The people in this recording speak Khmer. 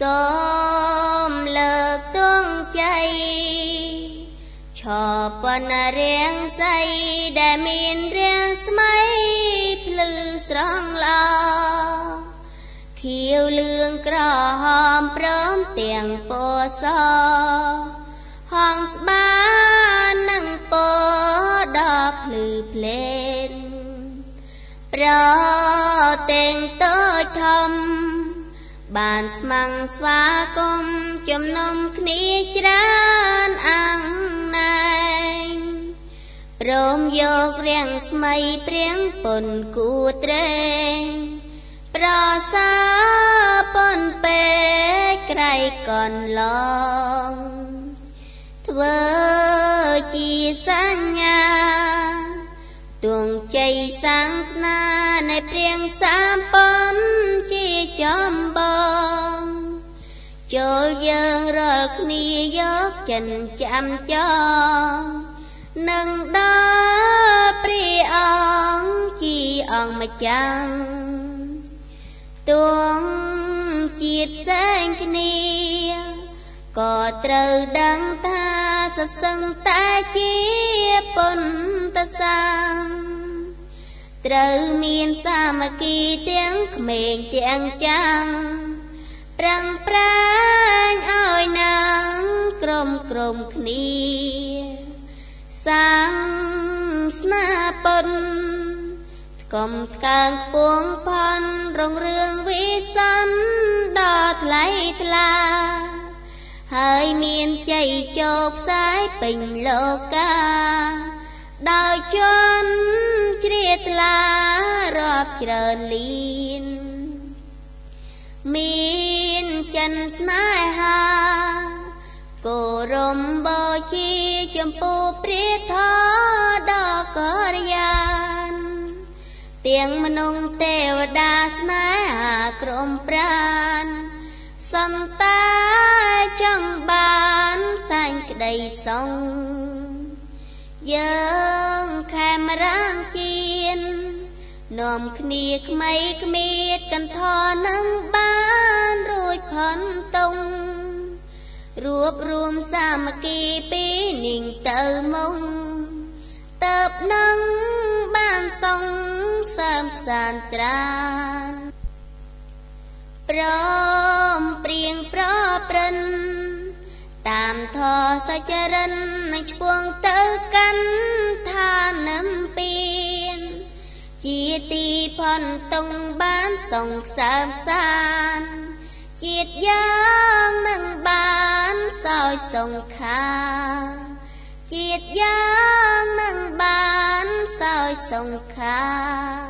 សូមលើកទងใจឈបនរៀងស័យដែលមានរៀងស្មៃភ្លឺស្រង់ឡោខៀវលឿងក្រហមព្រមទាំងពណ៌សហងស្បានឹងពដបភ្លឺភ្លែនប្រតេងតូចធំ បានស្មាំងស្វាគមជំនុំគ្នាច្រើនអង្គណែងព្រមយករាំងស្មៃព្រៀងពុនគូត្រេងប្រសាពុនពេកក្រៃកនឡងធ្វើជាសញ្ញាទួងជ័យសាងស្នានៃព្រៀងសាមពនជាចំបង ចូលយើងរាល់គ្នាយកចិនចាំចងនឹងដល់ព្រះអង្គជាអង្គម្ចាស់ទួងជាតិសែងគ្នាក៏ត្រូវដឹងថាសសឹងតែជាពុនតសាងត្រូវមានសាមគ្គីទាំងក្មេងទាំងចាំង ប្រឹងប្រែងឲ្យនាងក្រុមក្រុមគ្នាសាងស្នាពុនកុំថ្កើងពួងផនរងរឿងវិសន្នដល់ថ្លៃថ្លាហើយមានជ័យចោផ្សាយពេញលោកាដោយជន់ជ្រាថ្លារាប់ច្រើនលៀនមាន ចិនស្នេហាគោរមបូជាចម្ពោះព្រះធម៌ដ៏ករិយានទាំងមនុស្សទេវតាស្នេហាក្រុមប្រានសន្តាចង់បានសាញ់ក្តីសងយើងខែមរាងជៀននាំគ្នាក្មៃក្មៀតកន្ធ រួបរวมសាមគ្គីពីនាងទៅមុងទៅនឹងបានសងសើមសានត្រាព្រមព្រៀងប្រព្រឹនតាមធរសច្ចរិននឹងឆ្ពោះទៅកាន់ឋានំពៀនជាទីផនតុងបានសងខ្សើមសានជាតិយ៉ាងនឹងបាន សោយសង្ខាជាតិយ៉ាងនឹងបានសោយសង្ខាជា